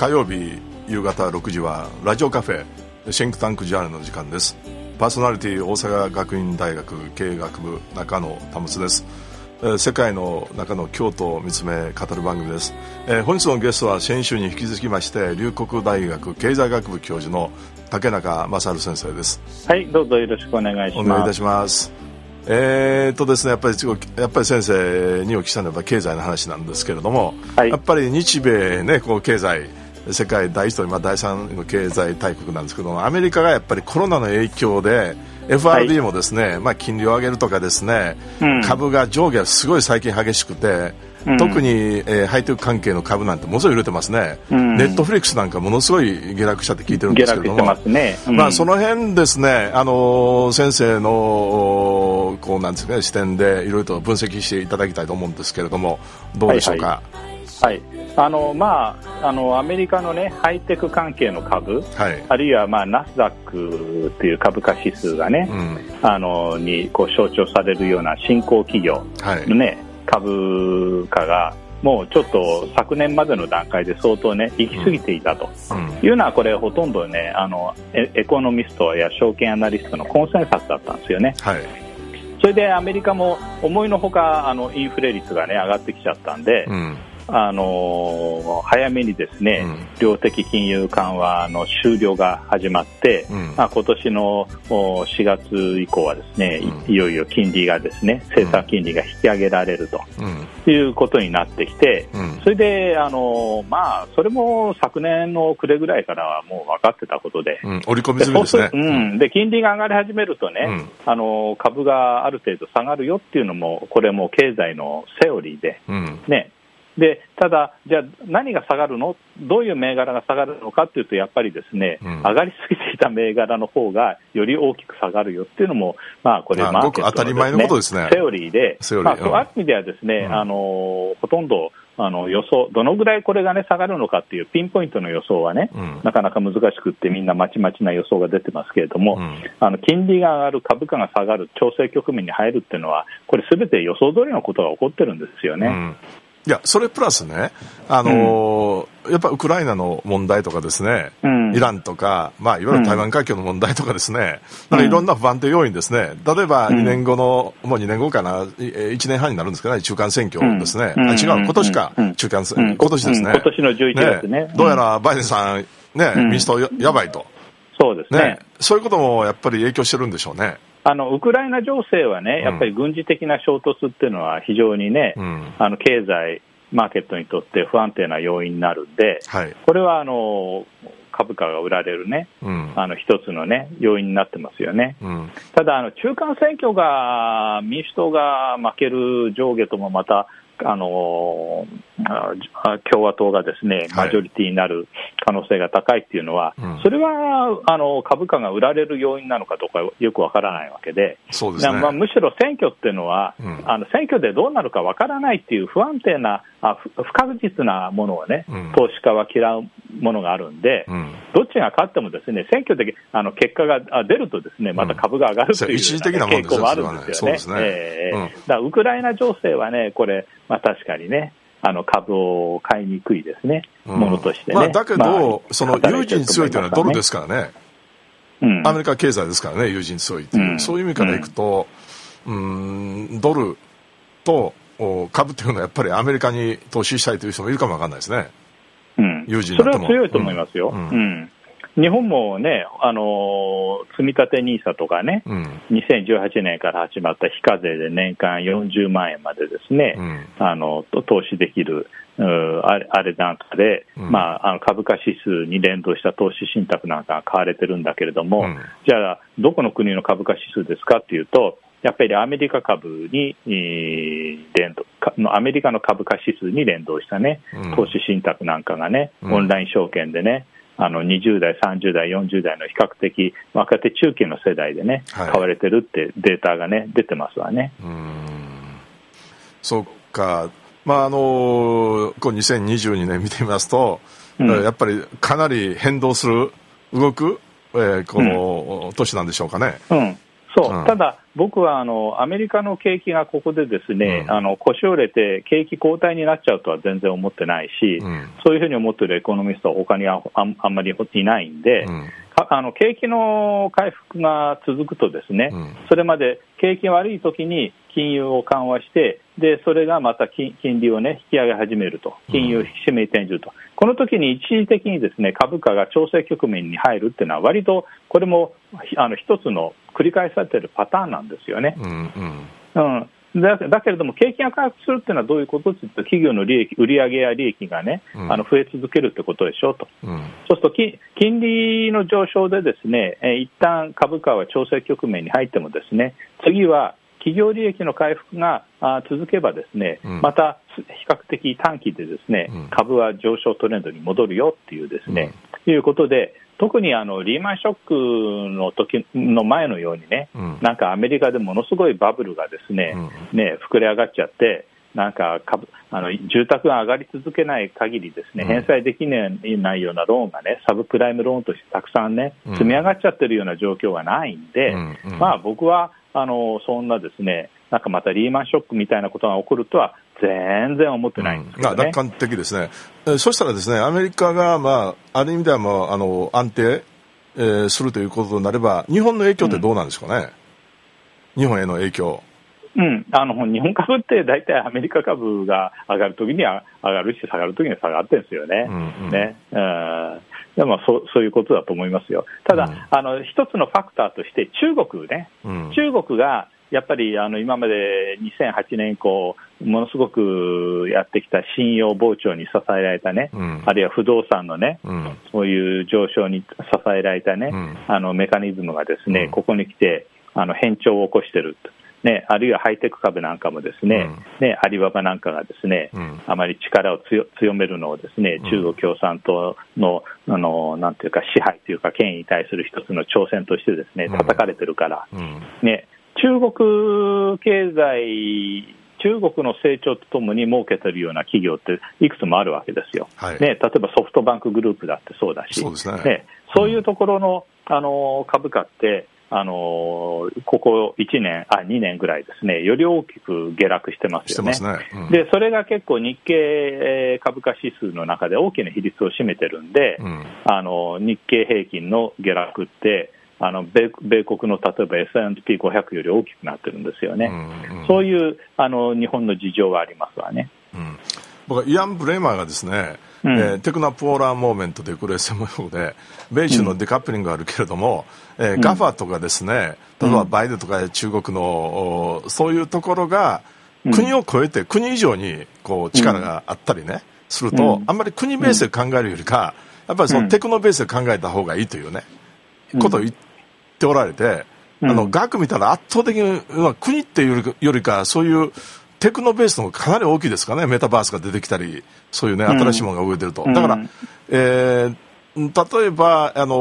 火曜日夕方6時はラジオカフェシンクタンクジャーナルの時間です。パーソナリティ大阪学院大学経営学部中野保です。世界の中の京都を見つめ語る番組です、えー、本日のゲストは先週に引き続きまして龍谷大学経済学部教授の竹中正先生です。はいどうぞよろしくお願いします。お願いいたします。えーとですね、やっぱりやっぱり先生にお聞きしたのは経済の話なんですけれども、はい、やっぱり日米、ね、こう経済世界第一と、まあ、第三の経済大国なんですけどもアメリカがやっぱりコロナの影響で FRB もですね、はい、まあ、金利を上げるとかですね、うん、株が上下すごい最近激しくて、うん、特に、えー、ハイテク関係の株なんてものすごい揺れてますね、うん、ネットフリックスなんかものすごい下落したって聞いてるんですけども、ね。まあ、その辺ですね、あのー、先生のこうなんですか、ね、視点でいろいろと分析していただきたいと思うんですけれどもどうでしょうか？はい、はいあのまあ、あのアメリカの、ね、ハイテク関係の株、はい、あるいは、まあ、ナスダックという株価指数がね、うん、あのにこう象徴されるような新興企業のね、はい、株価がもうちょっと昨年までの段階で相当ね行き過ぎていたというのは、これほとんどねあのエコノミストや証券アナリストのコンセンサスだったんですよね。はい、それでアメリカも思いのほかあのインフレ率が、ね、上がってきちゃったんで、うん、あの早めにですね、うん、量的金融緩和の終了が始まって、うん、まあ、今年の4月以降はですね、うん、いよいよ金利がですね政策金利が引き上げられると、いうことになってきて、それであの、まあ、それも昨年の暮れぐらいからはもう分かってたことで、折り込み済みですね。うん。で金利が上がり始めるとね、あの株がある程度下がるよっていうのもこれも経済のセオリーで、ねでただ、じゃあ何が下がるの、どういう銘柄が下がるのかというと、やっぱりですね、うん、上がりすぎていた銘柄の方がより大きく下がるよっていうのも、まあ、これ、マーケットの、ね、セオリーで、まあ、そういう意味ではですね、うん、あのほとんどあの予想、どのぐらいこれが、ね、下がるのかっていうピンポイントの予想はね、うん、なかなか難しくって、みんなまちまちな予想が出てますけれども、うん、あの金利が上がる、株価が下がる、調整局面に入るっていうのは、これ、すべて予想通りのことが起こってるんですよね。うんいや、それプラスね、あのーうん、やっぱウクライナの問題とかですね、うん、イランとか、まあ、いわゆる台湾海峡の問題とかですね、うん、いろんな不安定要因ですね、例えば2年後の、もう2年後かな、1年半になるんですかね、中間選挙ですね、あ違う、今年か、中間選挙、今年ですね。今年の11月ね。ね。どうやらバイデンさん、ね、民主党ややばいと。そうですね、ね、そういうこともやっぱり影響してるんでしょうね。あのウクライナ情勢はね、やっぱり軍事的な衝突っていうのは非常にね、うん、あの経済、マーケットにとって不安定な要因になるんで、はい、これはあの株価が売られるね、うん、あの一つのね、要因になってますよね。うん、ただ、あの中間選挙が民主党が負ける上下ともまたあの共和党がですねマジョリティになる可能性が高いっていうのは、はい、それはあの株価が売られる要因なのかどうかよくわからないわけで、そうですね。まあ、むしろ選挙っていうのは、うん、あの選挙でどうなるかわからないっていう不安定なあ不確実なものをね、うん、投資家は嫌うものがあるんで、うん、どっちが勝ってもですね選挙であの結果が出るとですねまた株が上がるという、ね、傾向もあるんですよね。ね。えー、だウクライナ情勢はねこれまあ、確かにね、あの株を買いにくいですね、うん、ものとしてね。まあ、だけど、まあ、その有事に強いというのはドルですからね、うん、アメリカ経済ですからね、有事に強いっていう、うん、そういう意味からいくと、うん、ドルと株っていうのはやっぱりアメリカに投資したいという人もいるかもわかんないですね。うん、有事になっても。それは強いと思いますよ。うん日本もね、あの積立 NISA とかね、うん、2018年から始まった非課税で年間40万円までですね、うん、あの投資できるあれあれなんかで、うん、まあ、あの株価指数に連動した投資信託なんかが買われてるんだけれども、うん、じゃあ、どこの国の株価指数ですかっていうと、やっぱりアメリカ株に、連動アメリカの株価指数に連動したね、投資信託なんかがね、オンライン証券でね、あの20代、30代、40代の比較的若手中堅の世代でね、はい、買われてるってデータがね、出てますわね。そっか、まああのこう2022年見てみますと、うん、やっぱりかなり変動する、動く、えー、この年なんでしょうかね。うんそう、ただ、僕はあのアメリカの景気がここでですね、うん、あの腰折れて景気後退になっちゃうとは全然思ってないし、うん、そういうふうに思っているエコノミストは他にああんまりいないんで、うん、あの景気の回復が続くとですね、それまで景気が悪い時に金融を緩和して、でそれがまた金利を、ね、引き上げ始めると、金融引き締め転じると、この時に一時的にですね株価が調整局面に入るっていうのは、割とこれもあの一つの繰り返されているパターンなんですよね。うん、うん。だだけれども、景気が回復するっていうのはどういうことっていうと、企業の利益、売上や利益がね、うん、あの増え続けるってことでしょうと、うん、そうすると金利の上昇で、ですね、え一旦株価は調整局面に入っても、ですね次は企業利益の回復が続けばですね、うん、また比較的短期でですね、うん、株は上昇トレンドに戻るよっていうですね、うん、いうことで、特にあのリーマンショックの時の前のようにね、なんかアメリカでものすごいバブルがですね、ね膨れ上がっちゃって、なんか株あの住宅が上がり続けない限りですね、返済できないようなローンがね、サブプライムローンとしてたくさんね、積み上がっちゃってるような状況がないんで、まあ僕はあのそんなですね、なんかまたリーマンショックみたいなことが起こるとは全然思ってないんですけど、ね、楽観的ですね。えそしたらですね、アメリカが、まあ、ある意味ではもうあの安定、えー、するということになれば、日本の影響ってどうなんですかね、うん、日本への影響。うん、あの日本株って大体アメリカ株が上がるときには上がるし、下がるときには下がってるんですよね。うんうん、ね。うん。でもそそういうことだと思いますよ。ただ、うん、あの一つのファクターとして中国ね、うん、中国がやっぱりあの今まで2008年以降、ものすごくやってきた信用膨張に支えられたね、うん、あるいは不動産のね、うん、そういう上昇に支えられたね、うん、あのメカニズムがですね、ここに来てあの変調を起こしてるね、あるいはハイテク株なんかもですね、うん、ねアリババなんかがですね、うん、あまり力を強めるのをですね、中国共産党のあのなんていうか支配というか権威に対する一つの挑戦としてですね叩かれてるから、ね、中国経済中国の成長とともに儲けてるような企業っていくつもあるわけですよ、はい、ね、例えばソフトバンクグループだってそうだし、そう、ね。ね、そういうところのあの株価って、あのここ1年、あ2年ぐらいですね、より大きく下落してますよね。ね。うん、でそれが結構、日経株価指数の中で大きな比率を占めてるんで、うん、あの日経平均の下落って、あの米米国の例えば S&P500 より大きくなってるんですよね、うんうん、そういうあの日本の事情はありますわね。うん。僕はイアン・ブレーマーがですね、うん、えー、テクノポーラーモーメントというこれで米中のデカップリングがあるけれども、うん、えー、ガファとかですね例えばバイデンとか中国のそういうところが国を超えて国以上にこう力があったりねすると、あんまり国ベースで考えるよりかやっぱりそのテクノベースで考えた方がいいというね、ことを言っておられて、あの額見たら圧倒的に国っていうよりかそういうテクノベースのかなり大きいですかね、メタバースが出てきたり、そういうね、新しいものが動いてると。だから、えー、例えば、あの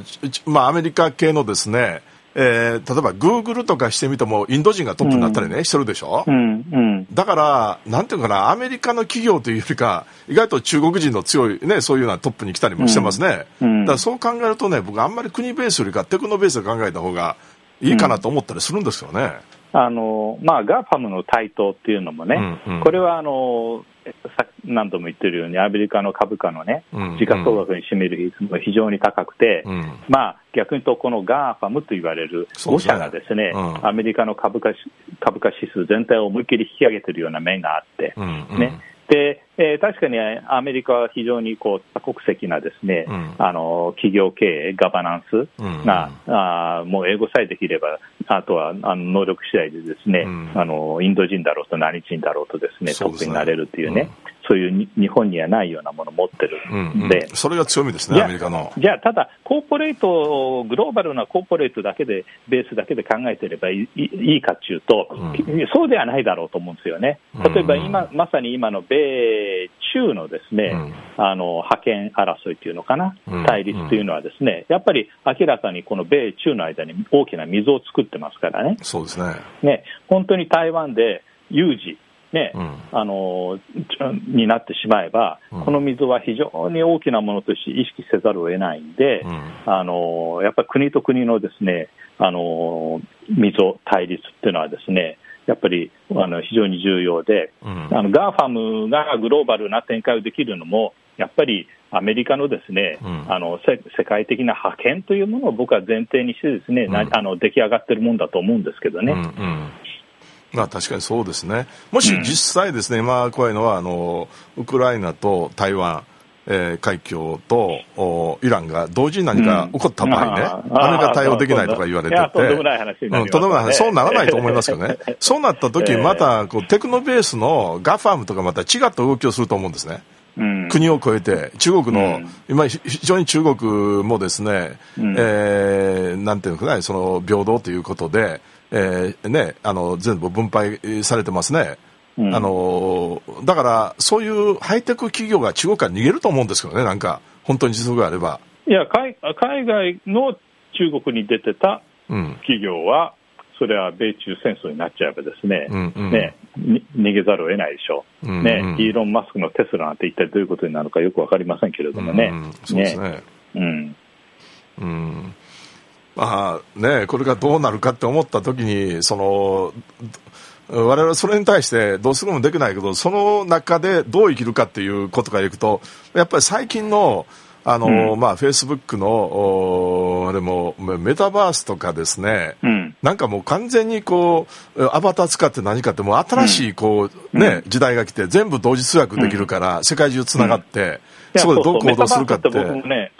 ー、まあ、アメリカ系のですね、えー、例えばグーグルとかしてみてもインド人がトップになったりね、うん、してるでしょ、うんうん、だからなんていうかなアメリカの企業というよりか意外と中国人の強いねそういうようなトップに来たりもしてますね、うん、だからそう考えるとね僕あんまり国ベースよりかテクノベースで考えた方がいいかなと思ったりするんですよね、あのまあ、 GAFAMの台頭っていうのもね、うんうん、これはあの何度も言ってるように、アメリカの株価のね、時価総額に占める比率も非常に高くて、うん、まあ、逆に言うと、この GAFAMと言われる5社がですね、すねうん、アメリカの株価株価指数全体を思いっきり引き上げてるような面があって、うんうん、ねでえー、確かにアメリカは非常にこう多国籍なですね、うん、あの企業経営、ガバナンスが、うん、あもう英語さえできれば、あとはあの能力次第でですね、うん、あのインド人だろうと何人だろうとですね、トップになれるっていうね、そういう日本にはないようなものを持ってるんで、うんうん、それが強みですね、アメリカの。じゃあ、ただ、コーポレート、グローバルなコーポレートだけで、ベースだけで考えてればいいかっていうと、うん、そうではないだろうと思うんですよね。例えば今、まさに今の米中のですね、うん、あの覇権争いというのかな、対立というのはですね、やっぱり明らかにこの米中の間に大きな溝を作ってますからね。そうですね。ね、本当に台湾で有事ね、うん、あのになってしまえば、うん、この溝は非常に大きなものとして意識せざるを得ないんで、うん、あのやっぱり国と国のですねあの溝、対立っていうのはですねやっぱりあの非常に重要で、あの GAFAMがグローバルな展開をできるのも、やっぱりアメリカのですね、あの世界的な覇権というものを僕は前提にしてですね、あの出来上がってるもんだと思うんですけどね。うんうんまあ確かにそうですね。もし実際ですね、うん、今怖いのは、あの、ウクライナと台湾、えー、海峡とおイランが同時に何か起こった場合ね、うん、アメリカ対応できないとか言われてて、とんでもない話うん、とんでもない話、そうならないと思いますけどね、そうなった時、またこうテクノベースのガファームとかまた違った動きをすると思うんですね。うん、国を越えて、中国の、うん、今、非常に中国もですね、うん、えー、なんていうのかな、その平等ということで、えーね、あの全部分配されてますね。うん、あのだから、そういうハイテク企業が中国から逃げると思うんですけどね、なんか、本当に実力があれば。いや海、海外の中国に出てた企業は、それは米中戦争になっちゃえばですね、うんうん、ね逃げざるを得ないでしょう、うんうん、ね、イーロン・マスクのテスラなんて一体どういうことになるかよく分かりませんけれどもね。うんうん、そうですね、うん。うんまあね、これがどうなるかって思った時に、その、我々はそれに対してどうするもできないけど、その中でどう生きるかっていうことからいくと、やっぱり最近の、あの、うん、まあ、フェイスブックの、あれも、メタバースとかですね、うん、なんかもう完全にこう、アバター使って何かってもう新しいこう、ね、うん、時代が来て全部同時通訳できるから、世界中つながって、そこでどう行動するかって。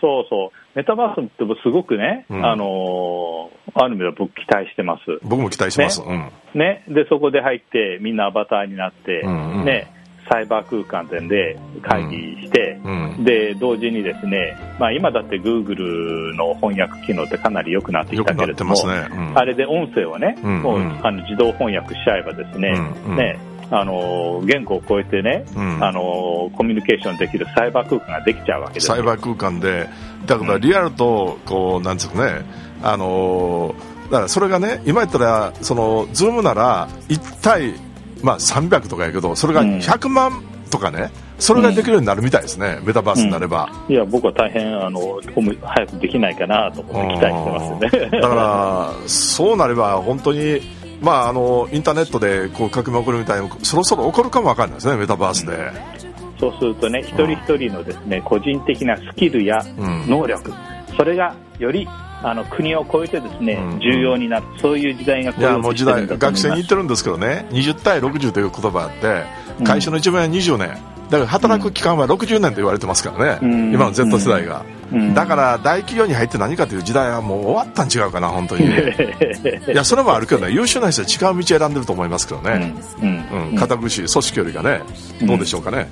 そうそう。メタバースってすごくね、うん、あのある意味では僕期待してます。僕も期待してます。ね。うん、ね。で、そこで入って、みんなアバターになって、うんうん、ね、サイバー空間で会議して、うん。うん、で、同時にですね、まあ今だってグーグルの翻訳機能ってかなり良くなってきたけれども、ねあれで音声をね、もうあの自動翻訳しちゃえばですね、ね、あの言語を超えてね、うん、あのコミュニケーションできるサイバー空間ができちゃうわけですサイバー空間で。だからリアルとこうなんですかねあのだからそれがね今言ったらそのズームなら1対まあ300とかやけどそれが100万とかね、それができるようになるみたいですね、うん、メタバースになれば、うん、いや僕は大変あの早くできないかなと思って期待してますね。だからそうなれば本当にまあ、あのインターネットでこう革命起こるみたいにそろそろ起こるかもわかんないですねメタバースで、うん、そうするとね一人一人のですね個人的なスキルや能力、それがよりあの国を越えてですね、うん、重要になる、そういう時代がいやもう時代、学生に言ってるんですけどね、20対60という言葉あって、会社の一番は20年、だから働く期間は60年と言われてますからね、うん、今の Z 世代が、うん、だから大企業に入って何かという時代はもう終わったん違うかな、本当に。いや、それもあるけどね、優秀な人は違う道選んでると思いますけどね、うん。堅苦しい組織よりがね、どうでしょうかね。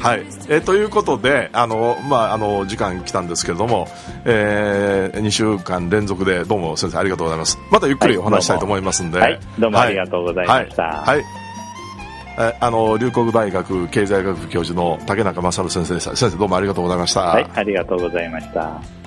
はい。えー、ということであの、まあ、あの時間来たんですけれども、えー、2週間連続でどうも先生ありがとうございます。またゆっくりお話したいと思いますんで、はい、どうもありがとうございました、はい、はいあの龍谷大学経済学部教授の竹中勝先生でした先生どうもありがとうございました。はいありがとうございました。